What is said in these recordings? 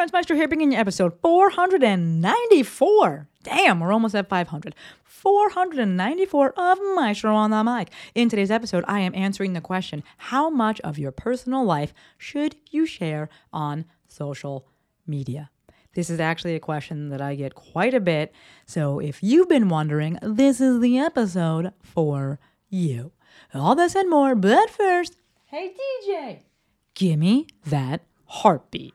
friends, Maestro here, bringing you episode 494. Damn, we're almost at 500. 494 of Maestro on the mic. In today's episode, I am answering the question How much of your personal life should you share on social media? This is actually a question that I get quite a bit. So if you've been wondering, this is the episode for you. All this and more, but first, hey DJ, gimme that heartbeat.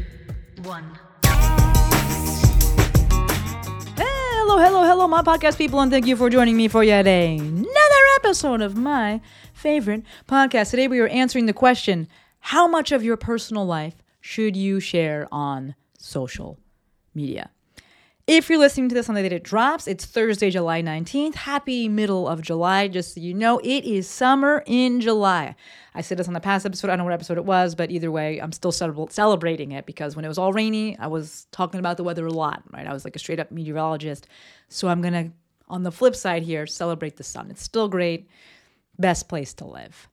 one. Hello, hello, hello, my podcast people, and thank you for joining me for yet another episode of my favorite podcast. Today we are answering the question How much of your personal life should you share on social media? If you're listening to this on the date it drops, it's Thursday, July 19th. Happy middle of July. Just so you know, it is summer in July. I said this on the past episode. I don't know what episode it was, but either way, I'm still celebrating it because when it was all rainy, I was talking about the weather a lot, right? I was like a straight up meteorologist. So I'm going to, on the flip side here, celebrate the sun. It's still great. Best place to live.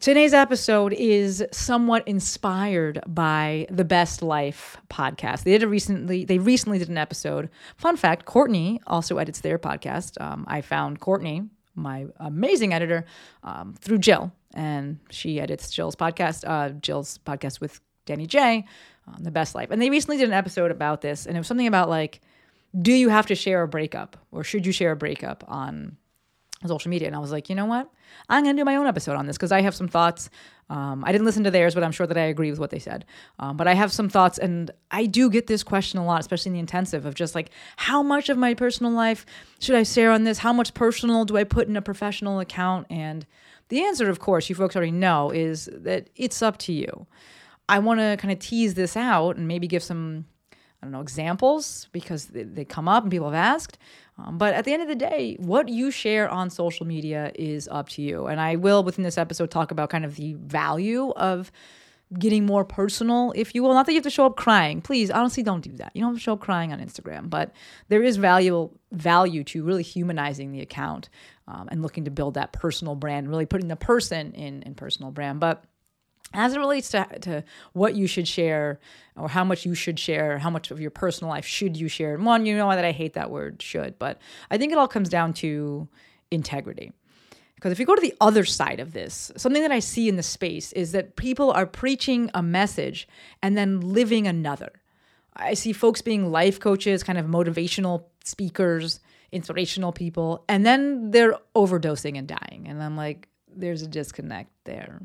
Today's episode is somewhat inspired by the Best Life podcast. They did a recently. They recently did an episode. Fun fact: Courtney also edits their podcast. Um, I found Courtney, my amazing editor, um, through Jill, and she edits Jill's podcast. Uh, Jill's podcast with Danny J, um, the Best Life, and they recently did an episode about this, and it was something about like, do you have to share a breakup, or should you share a breakup on social media. And I was like, you know what? I'm going to do my own episode on this because I have some thoughts. Um, I didn't listen to theirs, but I'm sure that I agree with what they said. Um, but I have some thoughts, and I do get this question a lot, especially in the intensive, of just like, how much of my personal life should I share on this? How much personal do I put in a professional account? And the answer, of course, you folks already know, is that it's up to you. I want to kind of tease this out and maybe give some don't know, examples because they, they come up and people have asked. Um, but at the end of the day, what you share on social media is up to you. And I will, within this episode, talk about kind of the value of getting more personal, if you will. Not that you have to show up crying. Please, honestly, don't do that. You don't have to show up crying on Instagram. But there is value value to really humanizing the account um, and looking to build that personal brand, really putting the person in in personal brand. But as it relates to, to what you should share or how much you should share, how much of your personal life should you share. And one, you know that I hate that word should, but I think it all comes down to integrity. Because if you go to the other side of this, something that I see in the space is that people are preaching a message and then living another. I see folks being life coaches, kind of motivational speakers, inspirational people, and then they're overdosing and dying. And I'm like, there's a disconnect there.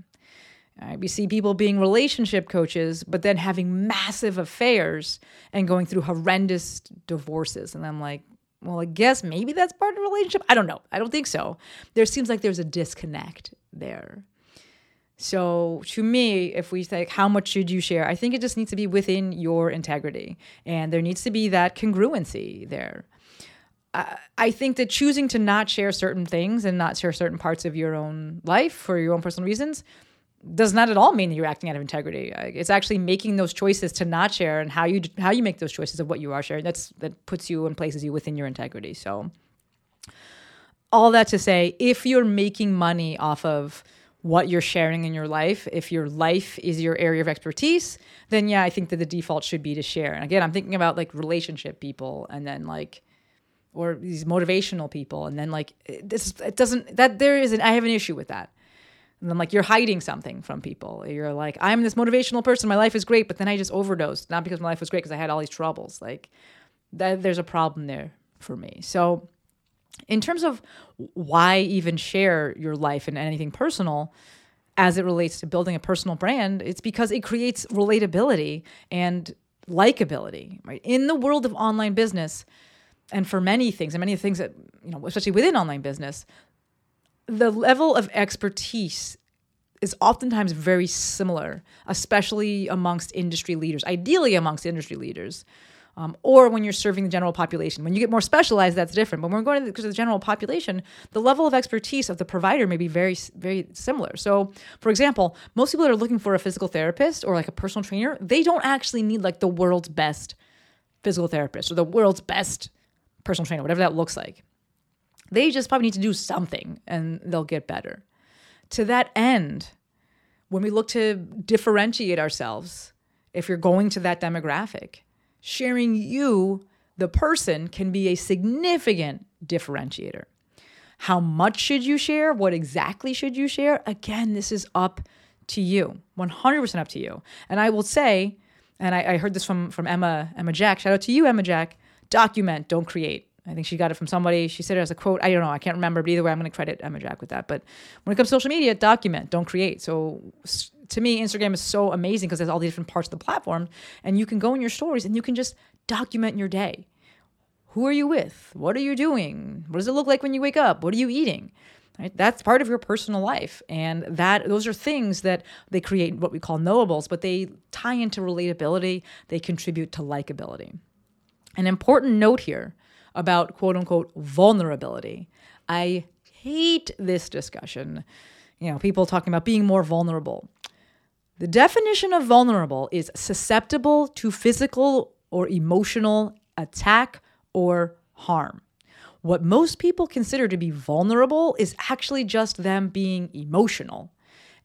Right? We see people being relationship coaches, but then having massive affairs and going through horrendous divorces. And I'm like, well, I guess maybe that's part of relationship. I don't know. I don't think so. There seems like there's a disconnect there. So to me, if we think how much should you share, I think it just needs to be within your integrity, and there needs to be that congruency there. I think that choosing to not share certain things and not share certain parts of your own life for your own personal reasons does not at all mean that you're acting out of integrity. It's actually making those choices to not share and how you how you make those choices of what you are sharing. That's that puts you and places you within your integrity. So all that to say, if you're making money off of what you're sharing in your life, if your life is your area of expertise, then yeah, I think that the default should be to share. And again, I'm thinking about like relationship people and then like or these motivational people and then like this it doesn't that there is an I have an issue with that. And then like you're hiding something from people. You're like, I'm this motivational person. My life is great, but then I just overdosed. Not because my life was great, because I had all these troubles. Like that, there's a problem there for me. So, in terms of why even share your life and anything personal, as it relates to building a personal brand, it's because it creates relatability and likability. Right in the world of online business, and for many things, and many things that you know, especially within online business, the level of expertise is oftentimes very similar, especially amongst industry leaders, ideally amongst industry leaders. Um, or when you're serving the general population. When you get more specialized, that's different. But when we're going to the, to the general population, the level of expertise of the provider may be very, very similar. So, for example, most people that are looking for a physical therapist or like a personal trainer, they don't actually need like the world's best physical therapist or the world's best personal trainer, whatever that looks like. They just probably need to do something and they'll get better. To that end, when we look to differentiate ourselves, if you're going to that demographic, sharing you, the person, can be a significant differentiator. How much should you share? What exactly should you share? Again, this is up to you, 100% up to you. And I will say, and I, I heard this from from Emma Emma Jack. Shout out to you, Emma Jack. Document, don't create. I think she got it from somebody. She said it as a quote. I don't know. I can't remember, but either way, I'm going to credit Emma Jack with that. But when it comes to social media, document, don't create. So to me, Instagram is so amazing because there's all the different parts of the platform, and you can go in your stories and you can just document your day. Who are you with? What are you doing? What does it look like when you wake up? What are you eating? Right? That's part of your personal life, and that those are things that they create what we call knowables, but they tie into relatability. They contribute to likability. An important note here about quote unquote vulnerability. I hate this discussion. You know, people talking about being more vulnerable. The definition of vulnerable is susceptible to physical or emotional attack or harm. What most people consider to be vulnerable is actually just them being emotional.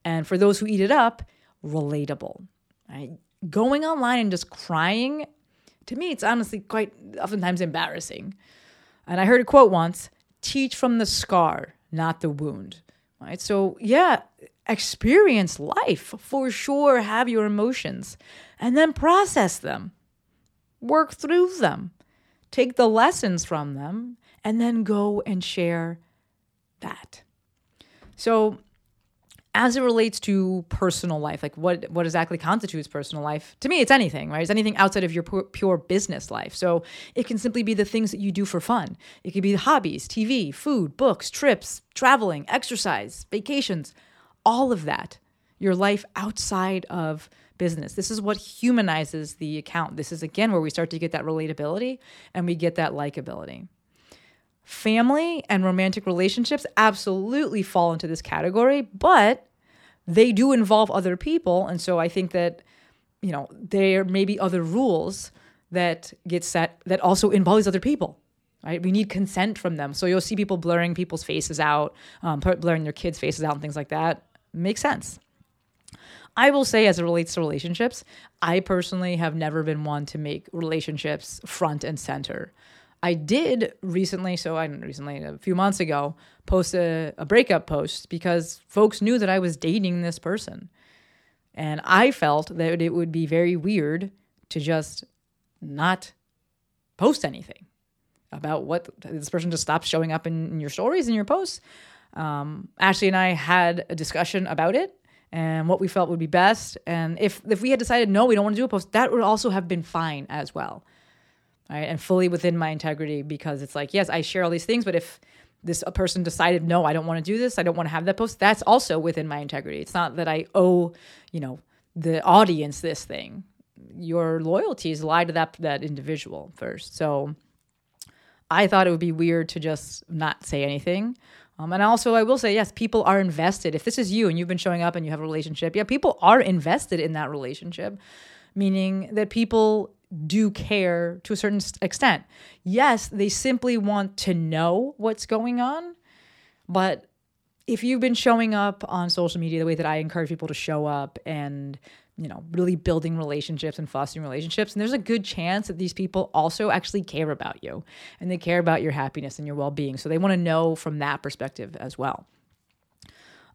And for those who eat it up, relatable. Right? Going online and just crying, to me, it's honestly quite oftentimes embarrassing. And I heard a quote once teach from the scar, not the wound. Right? So, yeah, experience life for sure, have your emotions, and then process them, work through them, take the lessons from them, and then go and share that. So, as it relates to personal life, like what what exactly constitutes personal life? To me, it's anything, right? It's anything outside of your pure, pure business life. So it can simply be the things that you do for fun. It could be hobbies, TV, food, books, trips, traveling, exercise, vacations, all of that. Your life outside of business. This is what humanizes the account. This is again where we start to get that relatability and we get that likability. Family and romantic relationships absolutely fall into this category, but they do involve other people. And so I think that, you know, there may be other rules that get set that also involve these other people. Right? We need consent from them. So you'll see people blurring people's faces out, um, blurring their kids' faces out, and things like that. Makes sense. I will say, as it relates to relationships, I personally have never been one to make relationships front and center. I did recently, so I recently, a few months ago, post a, a breakup post because folks knew that I was dating this person. And I felt that it would be very weird to just not post anything about what this person just stops showing up in, in your stories and your posts. Um, Ashley and I had a discussion about it and what we felt would be best. And if if we had decided no, we don't want to do a post, that would also have been fine as well right? And fully within my integrity because it's like, yes, I share all these things, but if this a person decided, no, I don't want to do this, I don't want to have that post, that's also within my integrity. It's not that I owe, you know, the audience this thing. Your loyalties lie to that that individual first. So I thought it would be weird to just not say anything. Um, and also, I will say, yes, people are invested. If this is you and you've been showing up and you have a relationship, yeah, people are invested in that relationship, meaning that people do care to a certain extent. Yes, they simply want to know what's going on, but if you've been showing up on social media the way that I encourage people to show up and you know, really building relationships and fostering relationships. And there's a good chance that these people also actually care about you and they care about your happiness and your well being. So they want to know from that perspective as well.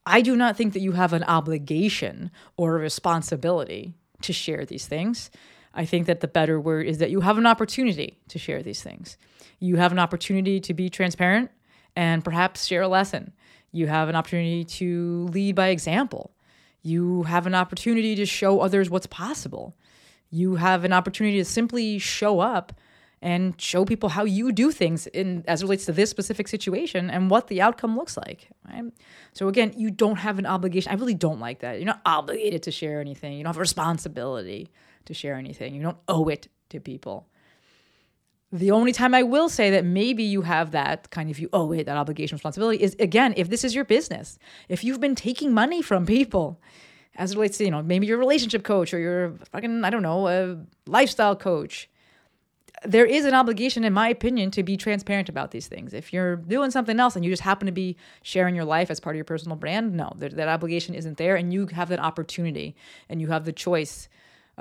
I do not think that you have an obligation or a responsibility to share these things. I think that the better word is that you have an opportunity to share these things. You have an opportunity to be transparent and perhaps share a lesson. You have an opportunity to lead by example. You have an opportunity to show others what's possible. You have an opportunity to simply show up and show people how you do things in as relates to this specific situation and what the outcome looks like. Right? So again, you don't have an obligation. I really don't like that. You're not obligated to share anything. You don't have a responsibility to share anything. You don't owe it to people. The only time I will say that maybe you have that kind of you owe it, that obligation, responsibility is again, if this is your business, if you've been taking money from people as it relates to, you know, maybe you're a relationship coach or you're fucking, I don't know, a lifestyle coach. There is an obligation, in my opinion, to be transparent about these things. If you're doing something else and you just happen to be sharing your life as part of your personal brand, no, that, that obligation isn't there. And you have that opportunity and you have the choice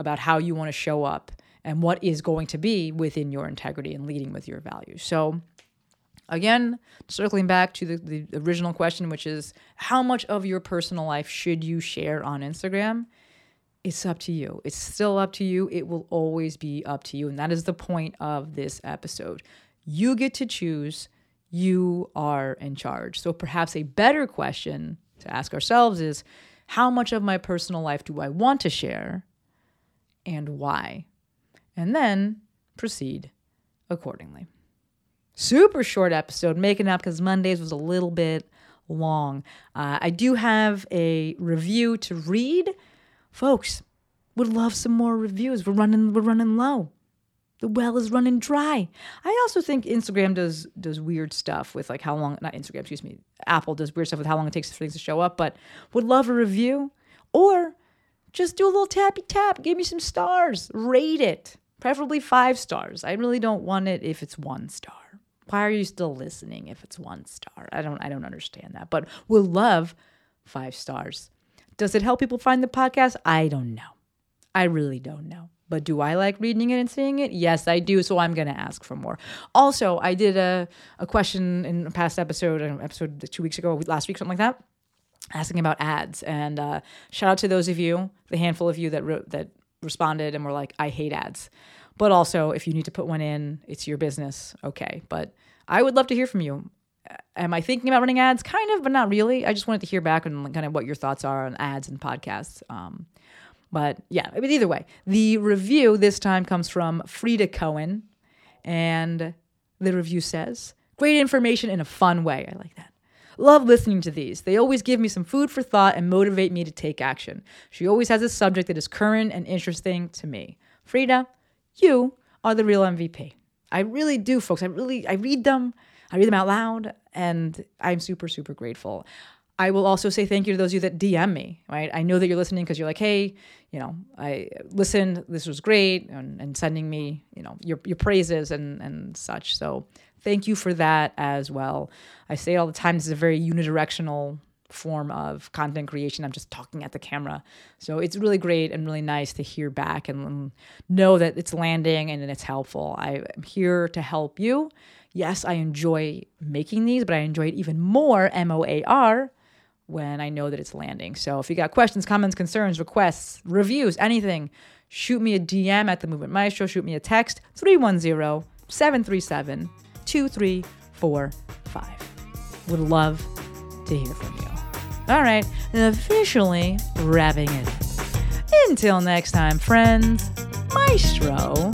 about how you want to show up and what is going to be within your integrity and leading with your values. So, again, circling back to the, the original question, which is how much of your personal life should you share on Instagram? It's up to you. It's still up to you. It will always be up to you. And that is the point of this episode. You get to choose. You are in charge. So perhaps a better question to ask ourselves is how much of my personal life do I want to share and why? And then proceed accordingly super short episode, making up because Mondays was a little bit long. Uh, I do have a review to read, folks. Would love some more reviews. We're running, we're running low. The well is running dry. I also think Instagram does does weird stuff with like how long not Instagram, excuse me. Apple does weird stuff with how long it takes for things to show up, but would love a review or just do a little tappy tap, give me some stars, rate it. Preferably 5 stars. I really don't want it if it's 1 star why are you still listening if it's one star? I don't I don't understand that. But we'll love five stars. Does it help people find the podcast? I don't know. I really don't know. But do I like reading it and seeing it? Yes, I do. So I'm going to ask for more. Also, I did a, a question in a past episode, an episode two weeks ago, last week, something like that, asking about ads. And uh, shout out to those of you, the handful of you that re- that responded and were like, "I hate ads." But also, if you need to put one in, it's your business. Okay. But I would love to hear from you. Am I thinking about running ads? Kind of, but not really. I just wanted to hear back on kind of what your thoughts are on ads and podcasts. Um, but yeah, but either way, the review this time comes from Frida Cohen. And the review says, Great information in a fun way. I like that. Love listening to these. They always give me some food for thought and motivate me to take action. She always has a subject that is current and interesting to me. Frida, you are the real MVP. I really do, folks. I really I read them. I read them out loud, and I'm super super grateful. I will also say thank you to those of you that DM me, right? I know that you're listening because you're like, hey, you know, I listened, this was great, and, and sending me, you know, your, your praises and, and such. So thank you for that as well. I say it all the time, this is a very unidirectional form of content creation. I'm just talking at the camera. So it's really great and really nice to hear back and know that it's landing and it's helpful. I am here to help you. Yes, I enjoy making these, but I enjoy it even more, M O A R, when I know that it's landing. So if you got questions, comments, concerns, requests, reviews, anything, shoot me a DM at the Movement Maestro, shoot me a text 310 737 2345. Would love to hear from you. All right, officially wrapping it. Until next time, friends, Maestro